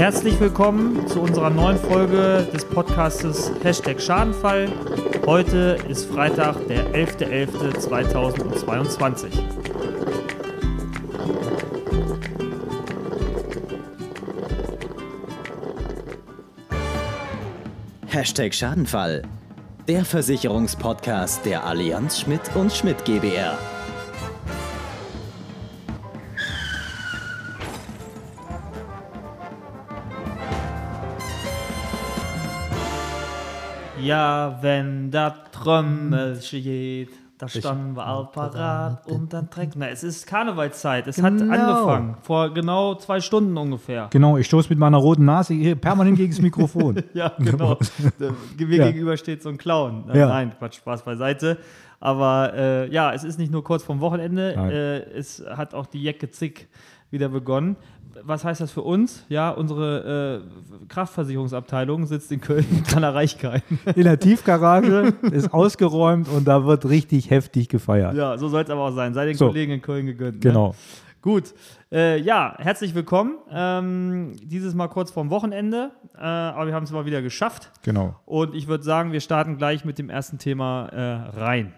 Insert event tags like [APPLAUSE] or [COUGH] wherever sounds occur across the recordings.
Herzlich willkommen zu unserer neuen Folge des Podcastes Hashtag Schadenfall. Heute ist Freitag, der 11.11.2022. Hashtag Schadenfall. Der Versicherungspodcast der Allianz Schmidt und Schmidt GbR. Ja, wenn das Trömmel steht, da standen wir all parat und dann trägt. Na, es ist Karnevalszeit. Es hat Genau. angefangen. Vor genau zwei Stunden ungefähr. Genau, ich stoße mit meiner roten Nase hier permanent gegen das Mikrofon. [LAUGHS] Ja, genau. [LAUGHS] Mir Ja. gegenüber steht so ein Clown. Äh, Ja. Nein, Quatsch, Spaß beiseite. Aber äh, ja, es ist nicht nur kurz vorm Wochenende, Nein. äh, es hat auch die Jacke Zick wieder begonnen. Was heißt das für uns? Ja, unsere äh, Kraftversicherungsabteilung sitzt in Köln, [LAUGHS] kann Reichkeiten. In der Tiefgarage ist ausgeräumt und da wird richtig heftig gefeiert. Ja, so soll es aber auch sein. Sei den So. Kollegen in Köln gegönnt. Ne? Genau. Gut, äh, ja, herzlich willkommen. Ähm, dieses Mal kurz vorm Wochenende, äh, aber wir haben es mal wieder geschafft. Genau. Und ich würde sagen, wir starten gleich mit dem ersten Thema äh, rein.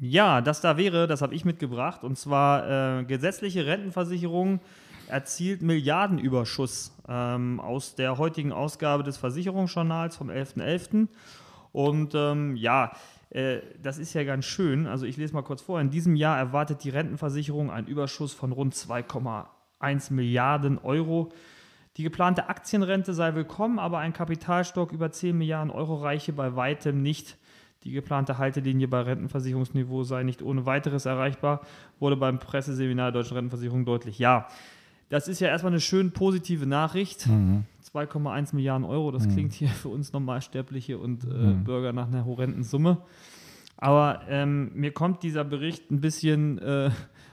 Ja, das da wäre, das habe ich mitgebracht, und zwar äh, gesetzliche Rentenversicherung erzielt Milliardenüberschuss ähm, aus der heutigen Ausgabe des Versicherungsjournals vom 11.11. Und ähm, ja, äh, das ist ja ganz schön. Also ich lese mal kurz vor. In diesem Jahr erwartet die Rentenversicherung einen Überschuss von rund 2,1 Milliarden Euro. Die geplante Aktienrente sei willkommen, aber ein Kapitalstock über 10 Milliarden Euro reiche bei weitem nicht. Die geplante Haltelinie bei Rentenversicherungsniveau sei nicht ohne weiteres erreichbar, wurde beim Presseseminar der Deutschen Rentenversicherung deutlich. Ja, das ist ja erstmal eine schön positive Nachricht. 2,1 Milliarden Euro, das klingt hier für uns Normalsterbliche und äh, Bürger nach einer horrenden Summe. Aber ähm, mir kommt dieser Bericht ein bisschen äh,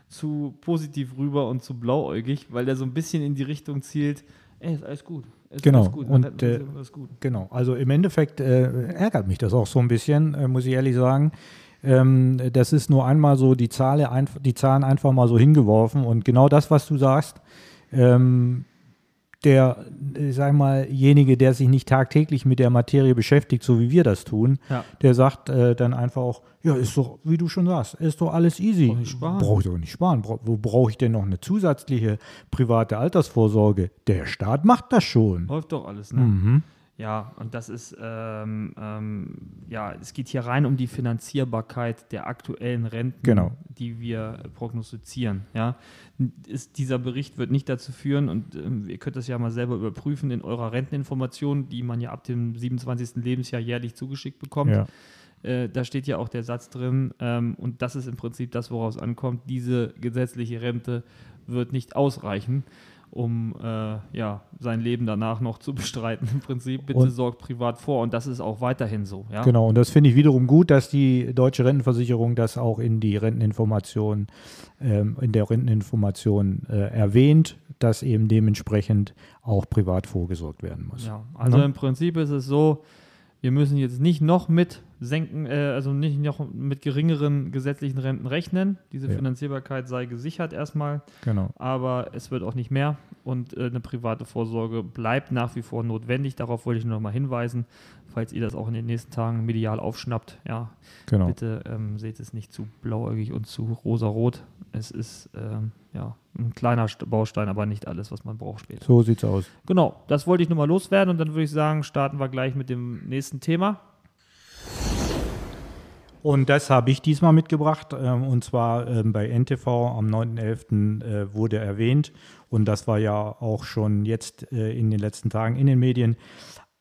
zu positiv rüber und zu blauäugig, weil der so ein bisschen in die Richtung zielt, ey, ist alles gut. Ist Genau. gut. Und, äh. Genau. Also im Endeffekt äh, ärgert mich das auch so ein bisschen, äh, muss ich ehrlich sagen. Ähm, das ist nur einmal so die, einf- die Zahlen einfach mal so hingeworfen und genau das, was du sagst, ähm, der, äh, sag mal, jenige, der sich nicht tagtäglich mit der Materie beschäftigt, so wie wir das tun, Ja. der sagt äh, dann einfach auch, ja, ist doch, wie du schon sagst, ist doch alles easy. Brauch nicht sparen. Brauche ich doch nicht sparen. Bra wo brauche ich denn noch eine zusätzliche private Altersvorsorge? Der Staat macht das schon. Läuft doch alles, ne? Mhm. Ja, und das ist, ähm, ähm, ja, es geht hier rein um die Finanzierbarkeit der aktuellen Renten, Genau. die wir prognostizieren. Ja, ist, dieser Bericht wird nicht dazu führen, und ähm, ihr könnt das ja mal selber überprüfen in eurer Renteninformation, die man ja ab dem 27. Lebensjahr jährlich zugeschickt bekommt. Ja. Äh, da steht ja auch der Satz drin, ähm, und das ist im Prinzip das, woraus ankommt. Diese gesetzliche Rente wird nicht ausreichen, um äh, ja, sein Leben danach noch zu [LAUGHS] bestreiten. Im Prinzip, bitte Und- sorgt privat vor. Und das ist auch weiterhin so. Ja? Genau, und das finde ich wiederum gut, dass die deutsche Rentenversicherung das auch in die Renteninformation, ähm, in der Renteninformation äh, erwähnt, dass eben dementsprechend auch privat vorgesorgt werden muss. Ja, also Ne? im Prinzip ist es so, wir müssen jetzt nicht noch mit senken, äh, also nicht noch mit geringeren gesetzlichen Renten rechnen. Diese Ja. Finanzierbarkeit sei gesichert erstmal. Genau. aber es wird auch nicht mehr und äh, eine private Vorsorge bleibt nach wie vor notwendig. Darauf wollte ich nur noch mal hinweisen, falls ihr das auch in den nächsten Tagen medial aufschnappt. Ja, genau. bitte ähm, seht es nicht zu blauäugig und zu rosarot. Es ist ähm, ja ein kleiner St- Baustein, aber nicht alles, was man braucht später. So sieht's aus. Genau, das wollte ich nur mal loswerden und dann würde ich sagen, starten wir gleich mit dem nächsten Thema. Und das habe ich diesmal mitgebracht. Ähm, und zwar ähm, bei NTV am 9.11. Äh, wurde erwähnt. Und das war ja auch schon jetzt äh, in den letzten Tagen in den Medien.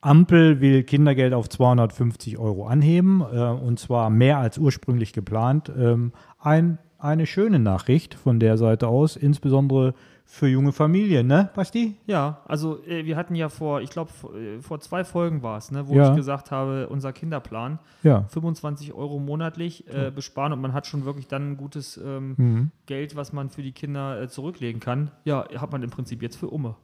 Ampel will Kindergeld auf 250 Euro anheben. Äh, und zwar mehr als ursprünglich geplant. Ähm, ein, eine schöne Nachricht von der Seite aus, insbesondere für junge Familien, ne, Basti? Ja, also äh, wir hatten ja vor, ich glaube, vor, äh, vor zwei Folgen war es, ne, wo Ja. ich gesagt habe, unser Kinderplan, Ja. 25 Euro monatlich äh, besparen und man hat schon wirklich dann ein gutes ähm, Mhm. Geld, was man für die Kinder äh, zurücklegen kann. Ja, hat man im Prinzip jetzt für Umme.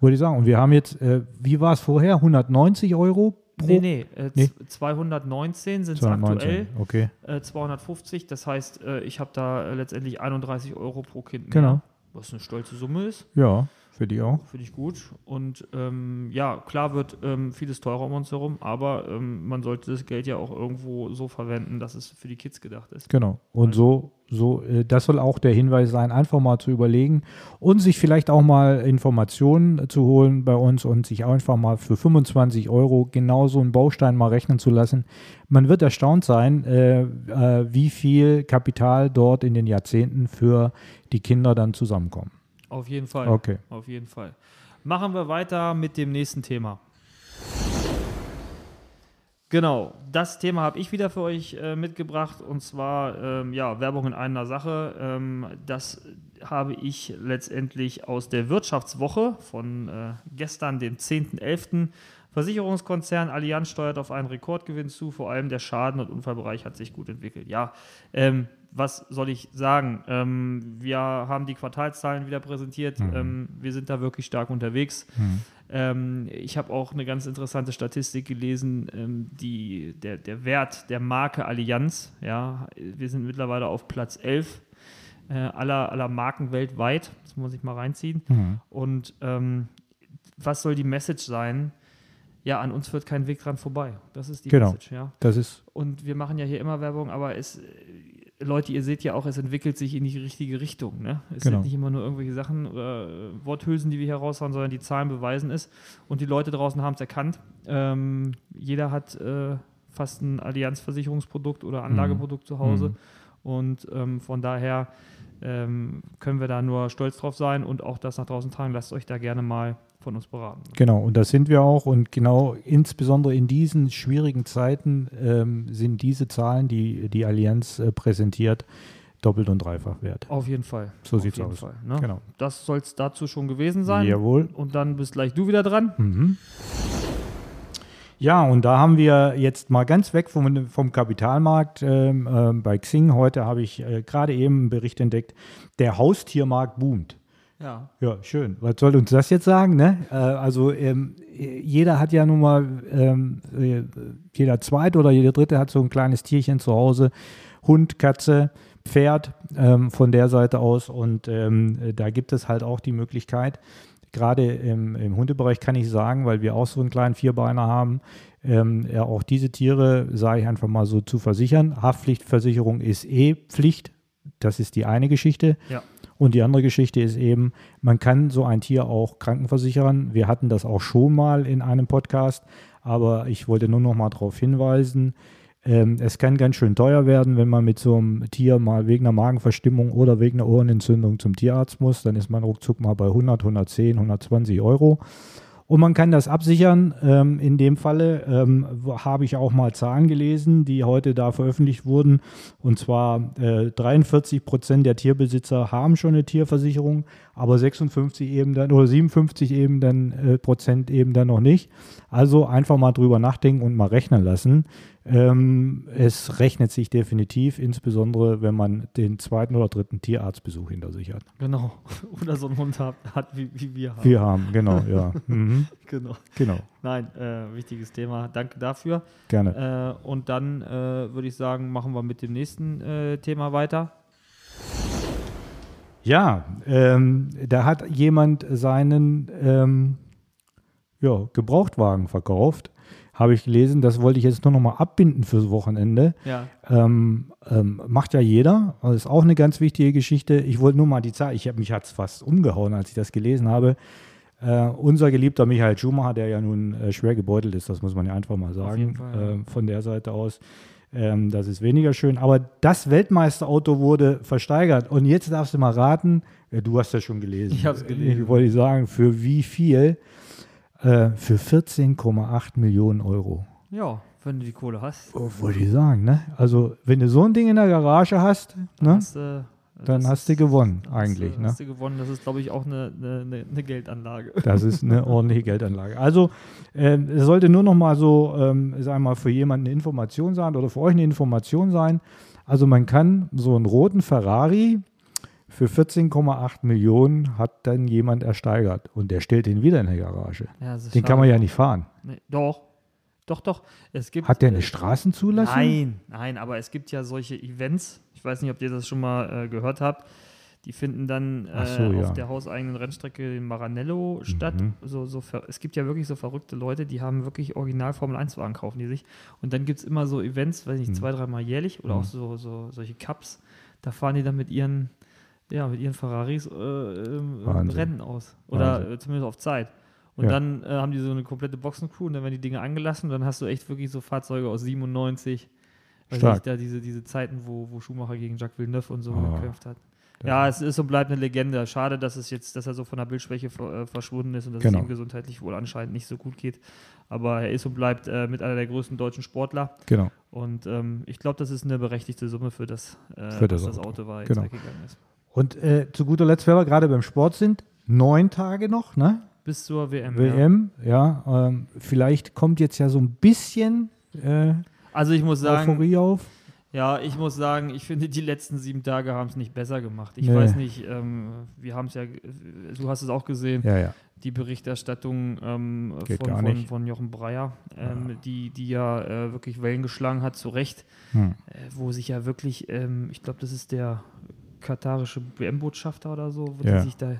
Würde ich sagen. Und wir haben jetzt, äh, wie war es vorher? 190 Euro pro Nee, nee, Nee. z- 219 sind es 219. aktuell, Okay. äh, 250. Das heißt, ich habe da letztendlich 31 Euro pro Kind mehr. Genau. Was eine stolze Summe ist. Ja, Für die auch? Finde ich gut. Und ähm, ja, klar wird ähm, vieles teurer um uns herum, aber ähm, man sollte das Geld ja auch irgendwo so verwenden, dass es für die Kids gedacht ist. Genau. Und so, so, äh, das soll auch der Hinweis sein, einfach mal zu überlegen und sich vielleicht auch mal Informationen zu holen bei uns und sich einfach mal für 25 Euro genau so einen Baustein mal rechnen zu lassen. Man wird erstaunt sein, äh, äh, wie viel Kapital dort in den Jahrzehnten für die Kinder dann zusammenkommen. Auf jeden Fall. Okay. Auf jeden Fall. Machen wir weiter mit dem nächsten Thema. Genau, das Thema habe ich wieder für euch äh, mitgebracht und zwar ähm, ja, Werbung in einer Sache. Ähm, das habe ich letztendlich aus der Wirtschaftswoche von äh, gestern, dem 10.11. Versicherungskonzern Allianz steuert auf einen Rekordgewinn zu, vor allem der Schaden- und Unfallbereich hat sich gut entwickelt. Ja, ähm, was soll ich sagen? Ähm, wir haben die Quartalszahlen wieder präsentiert. Mhm. Ähm, wir sind da wirklich stark unterwegs. Ähm, ich habe auch eine ganz interessante Statistik gelesen, ähm, die, der, der Wert der Marke Allianz. Ja, wir sind mittlerweile auf Platz 11 äh, aller, aller Marken weltweit. Das muss sich mal reinziehen. Mhm. Und ähm, was soll die Message sein? Ja, an uns führt kein Weg dran vorbei. Das ist die Genau. Message, ja. Das ist, Und wir machen ja hier immer Werbung, aber es, äh, Leute, ihr seht ja auch, es entwickelt sich in die richtige Richtung. Ne? Es Genau. sind nicht immer nur irgendwelche Sachen oder äh, Worthülsen, die wir hier raushauen, sondern die Zahlen beweisen es. Und die Leute draußen haben es erkannt. Ähm, jeder hat äh, fast ein Allianzversicherungsprodukt oder Anlageprodukt zu Hause. Mhm. Und ähm, von daher ähm, können wir da nur stolz drauf sein und auch das nach draußen tragen. Lasst euch da gerne mal von uns beraten. Genau, und das sind wir auch. Und genau insbesondere in diesen schwierigen Zeiten ähm, sind diese Zahlen, die die Allianz äh, präsentiert, doppelt und dreifach wert. Auf jeden Fall. So Auf sieht's jeden aus. Fall, ne? Genau. Das soll es dazu schon gewesen sein. Jawohl. Und dann bist gleich du wieder dran. Mhm. Ja, und da haben wir jetzt mal ganz weg vom, vom Kapitalmarkt ähm, ähm, bei Xing. Heute habe ich äh, gerade eben einen Bericht entdeckt, der Haustiermarkt boomt. Ja. Ja, schön. Was soll uns das jetzt sagen? Ne? Äh, also ähm, jeder hat ja nun mal, ähm, äh, jeder zweite oder jeder dritte hat so ein kleines Tierchen zu Hause. Hund, Katze, Pferd ähm, von der Seite aus. Und ähm, da gibt es halt auch die Möglichkeit, gerade im, im Hundebereich kann ich sagen, weil wir auch so einen kleinen Vierbeiner haben, ähm, ja, auch diese Tiere, sage ich einfach mal so, zu versichern. Haftpflichtversicherung ist eh Pflicht. Das ist die eine Geschichte. Ja. Und die andere Geschichte ist eben, man kann so ein Tier auch krankenversichern. Wir hatten das auch schon mal in einem Podcast, aber ich wollte nur noch mal darauf hinweisen, ähm, es kann ganz schön teuer werden, wenn man mit so einem Tier mal wegen einer Magenverstimmung oder wegen einer Ohrenentzündung zum Tierarzt muss. Dann ist man ruckzuck mal bei 100, 110, 120 Euro. Und man kann das absichern. Ähm, in dem Falle ähm, habe ich auch mal Zahlen gelesen, die heute da veröffentlicht wurden. Und zwar äh, 43 Prozent der Tierbesitzer haben schon eine Tierversicherung, aber 56 eben dann oder 57 eben dann äh, Prozent eben dann noch nicht. Also einfach mal drüber nachdenken und mal rechnen lassen. Ähm, es rechnet sich definitiv, insbesondere wenn man den zweiten oder dritten Tierarztbesuch hinter sich hat. Genau. [LAUGHS] Oder so ein Hund hat, hat wie, wie wir haben. Wir haben, genau, ja. [LAUGHS] Mhm, Genau. genau, Nein, äh, wichtiges Thema. Danke dafür. gerne. Äh, und dann äh, würde ich sagen, machen wir mit dem nächsten äh, Thema weiter. Ja, ähm, da hat jemand seinen ähm, ja, Gebrauchtwagen verkauft. Habe ich gelesen, das wollte ich jetzt nur noch mal abbinden fürs Wochenende. Ja. Ähm, ähm, macht ja jeder. Das ist auch eine ganz wichtige Geschichte. Ich wollte nur mal die Zahl, ich habe mich hat's fast umgehauen, als ich das gelesen habe. Äh, unser geliebter Michael Schumacher, der ja nun äh, schwer gebeutelt ist, das muss man ja einfach mal sagen, Fall, äh, von der Seite aus. Ähm, das ist weniger schön. Aber das Weltmeisterauto wurde versteigert. Und jetzt darfst du mal raten, äh, du hast ja schon gelesen. Ich hab's gelesen. Ich wollte sagen, für wie viel? Äh, für 14,8 Millionen Euro. Ja, wenn du die Kohle hast. Oh, wollte ich sagen, ne? Also, wenn du so ein Ding in der Garage hast, ne? Hast, du- Dann das hast du gewonnen, hast eigentlich, du- ne? Hast du gewonnen. Das ist, glaube ich, auch eine, eine, eine- Geldanlage. Das ist eine [LAUGHS] ordentliche Geldanlage. Also, ähm, es sollte nur noch mal so, ähm, sagen wir mal, für jemanden eine Information sein oder für euch eine Information sein. Also, man kann so einen roten Ferrari für 14,8 Millionen hat dann jemand ersteigert und der stellt den wieder in der Garage. Ja, Den kann schade. man ja nicht fahren. Nee, doch. Doch, doch. Es gibt, Hat der eine äh, Straßenzulassung? Nein, nein, aber es gibt ja solche Events. Ich weiß nicht, ob ihr das schon mal äh, gehört habt. Die finden dann äh, so, auf ja. der hauseigenen Rennstrecke in Maranello statt. Mhm. So, so es gibt ja wirklich so verrückte Leute, die haben wirklich original Formel 1 Wagen kaufen die sich. Und dann gibt es immer so Events, weiß Mhm. nicht, zwei, dreimal jährlich oder auch so, so solche Cups. Da fahren die dann mit ihren, ja, mit ihren Ferraris äh. Rennen aus. Oder Wahnsinn. äh, zumindest auf Zeit. Und Ja. dann äh, haben die so eine komplette Boxencrew und dann werden die Dinge angelassen und dann hast du echt wirklich so Fahrzeuge aus 97. Weiß Stark. nicht, da diese, diese Zeiten, wo, wo Schumacher gegen Jacques Villeneuve und so Ah. gekämpft hat. Ja, es ist und bleibt eine Legende. Schade, dass es jetzt, dass er so von der Bildschwäche äh, verschwunden ist und dass Genau. es ihm gesundheitlich wohl anscheinend nicht so gut geht. Aber er ist und bleibt äh, mit einer der größten deutschen Sportler. Genau. Und ähm, ich glaube, das ist eine berechtigte Summe für das, äh, Für das was das Auto. Auto war, jetzt Genau. weggegangen ist. Und äh, zu guter Letzt, wenn wir gerade beim Sport sind, neun Tage noch, ne? Bis zur WM. Ja. WM, ja. ähm, vielleicht kommt jetzt ja so ein bisschen äh, Also ich muss sagen, Euphorie auf. Ja, ich muss sagen, ich finde, die letzten sieben Tage haben es nicht besser gemacht. Ich Nee. weiß nicht, ähm, wir haben es ja, du hast es auch gesehen, Ja, ja. die Berichterstattung ähm, von, von, von Jochen Breyer, ähm, die, die ja äh, wirklich Wellen geschlagen hat, zu Recht, Hm. äh, wo sich ja wirklich, ähm, ich glaube, das ist der katarische WM-Botschafter oder so, wo Ja. der sich da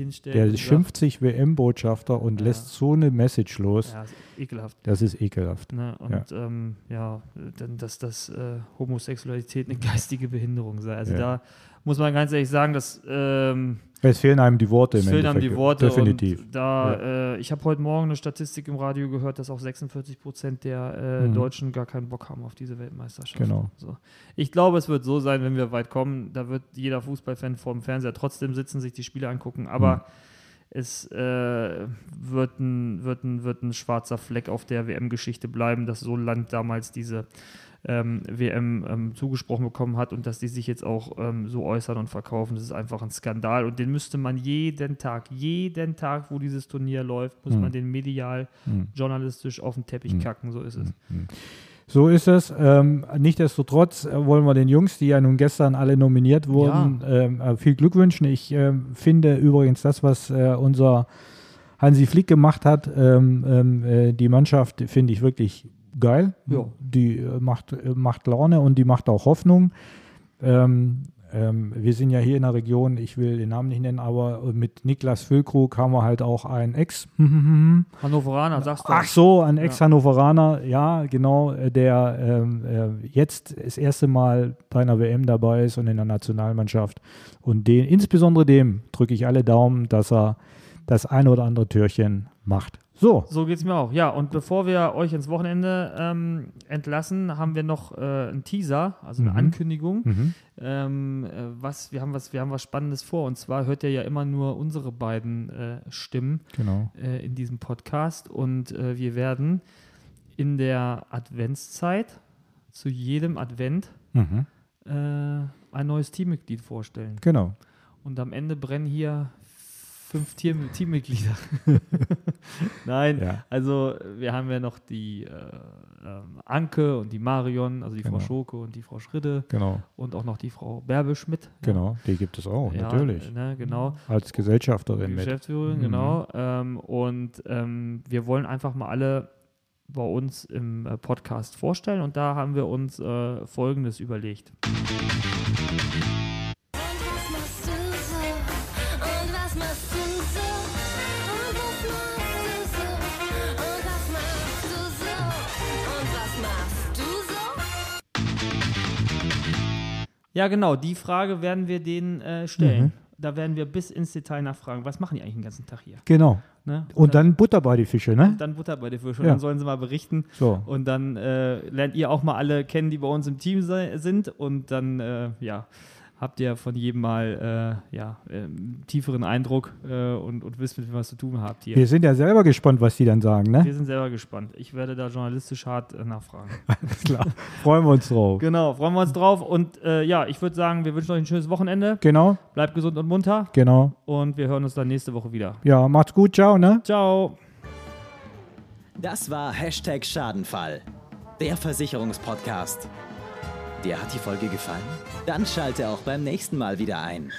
hinstellt. Der schimpft sich WM-Botschafter und Ja. lässt so eine Message los. Ja, ist ekelhaft. Das ist ekelhaft. Ne? Und ja, ähm, ja dann, dass das äh, Homosexualität eine [LAUGHS] geistige Behinderung sei. Also da muss man ganz ehrlich sagen, dass ähm, Es fehlen einem die Worte im es fehlen einem die Worte. Definitiv. Da, äh, ich habe heute Morgen eine Statistik im Radio gehört, dass auch 46 Prozent der äh, Mhm. Deutschen gar keinen Bock haben auf diese Weltmeisterschaft. Genau. So. Ich glaube, es wird so sein, wenn wir weit kommen, da wird jeder Fußballfan vor dem Fernseher trotzdem sitzen, sich die Spiele angucken, aber Mhm. es äh, wird, ein, wird, ein, wird ein schwarzer Fleck auf der WM-Geschichte bleiben, dass so ein Land damals diese ähm, WM ähm, zugesprochen bekommen hat und dass die sich jetzt auch ähm, so äußern und verkaufen. Das ist einfach ein Skandal und den müsste man jeden Tag, jeden Tag, wo dieses Turnier läuft, muss Mhm. man den medial, Mhm. journalistisch auf den Teppich kacken, so ist es. So ist es. Ähm, Nichtsdestotrotz äh, wollen wir den Jungs, die ja nun gestern alle nominiert wurden, ähm, äh, viel Glück wünschen. Ich ähm, finde übrigens das, was äh, unser Hansi Flick gemacht hat, ähm, ähm, äh, die Mannschaft finde ich wirklich geil. Ja. Die äh, macht, äh, macht Laune und die macht auch Hoffnung. Ähm, ähm, wir sind ja hier in der Region, ich will den Namen nicht nennen, aber mit Niklas Füllkrug haben wir halt auch einen Ex. [LAUGHS] Hannoveraner, sagst du? Ach so, ein Ex-Hannoveraner, ja, genau, äh, der ähm, äh, jetzt das erste Mal bei einer WM dabei ist und in der Nationalmannschaft. Und den, insbesondere dem drücke ich alle Daumen, dass er das eine oder andere Türchen macht. So, So geht es mir auch. Ja, und bevor wir euch ins Wochenende ähm, entlassen, haben wir noch äh, einen Teaser, also eine Mhm. Ankündigung. mhm. Ähm, äh, was, wir, haben was, wir haben was Spannendes vor. Und zwar hört ihr ja immer nur unsere beiden äh, Stimmen genau. äh, in diesem Podcast. Und äh, wir werden in der Adventszeit zu jedem Advent Mhm. äh, ein neues Teammitglied vorstellen. Genau. Und am Ende brennen hier fünf Team Teammitglieder. [LAUGHS] Nein, Ja. also wir haben ja noch die äh, ähm, Anke und die Marion, also die Frau Genau. Schoke und die Frau Schritte Genau, und auch noch die Frau Bärbel-Schmidt. genau. Die gibt es auch, Ja, natürlich. Ne, genau. Als Gesellschafterin mit. Geschäftsführerin, Mhm. genau. Ähm, und ähm, wir wollen einfach mal alle bei uns im äh, Podcast vorstellen und da haben wir uns äh, Folgendes überlegt. Und Ja, genau, die Frage werden wir denen äh, stellen. Mhm. Da werden wir bis ins Detail nachfragen, was machen die eigentlich den ganzen Tag hier? Genau. Ne? Und dann Butter bei die Fische, ne? dann Butter bei der Fische und Ja. dann sollen sie mal berichten. So. Und dann äh, lernt ihr auch mal alle kennen, die bei uns im Team sind. Und dann, äh, ja, habt ihr von jedem mal äh, ja, ähm, tieferen Eindruck äh, und, und wisst, mit wem was zu tun habt hier. Wir sind ja selber gespannt, was die dann sagen, ne? Wir sind selber gespannt. Ich werde da journalistisch hart äh, nachfragen. [LAUGHS] Alles klar. Freuen wir uns drauf. genau, freuen wir uns drauf. Und äh, ja, ich würde sagen, wir wünschen euch ein schönes Wochenende. Genau, Bleibt gesund und munter. genau. Und wir hören uns dann nächste Woche wieder. Ja, macht's gut, ciao, ne? Ciao. Das war Hashtag Schadenfall, der Versicherungspodcast. Dir hat die Folge gefallen? Dann schalte auch beim nächsten Mal wieder ein.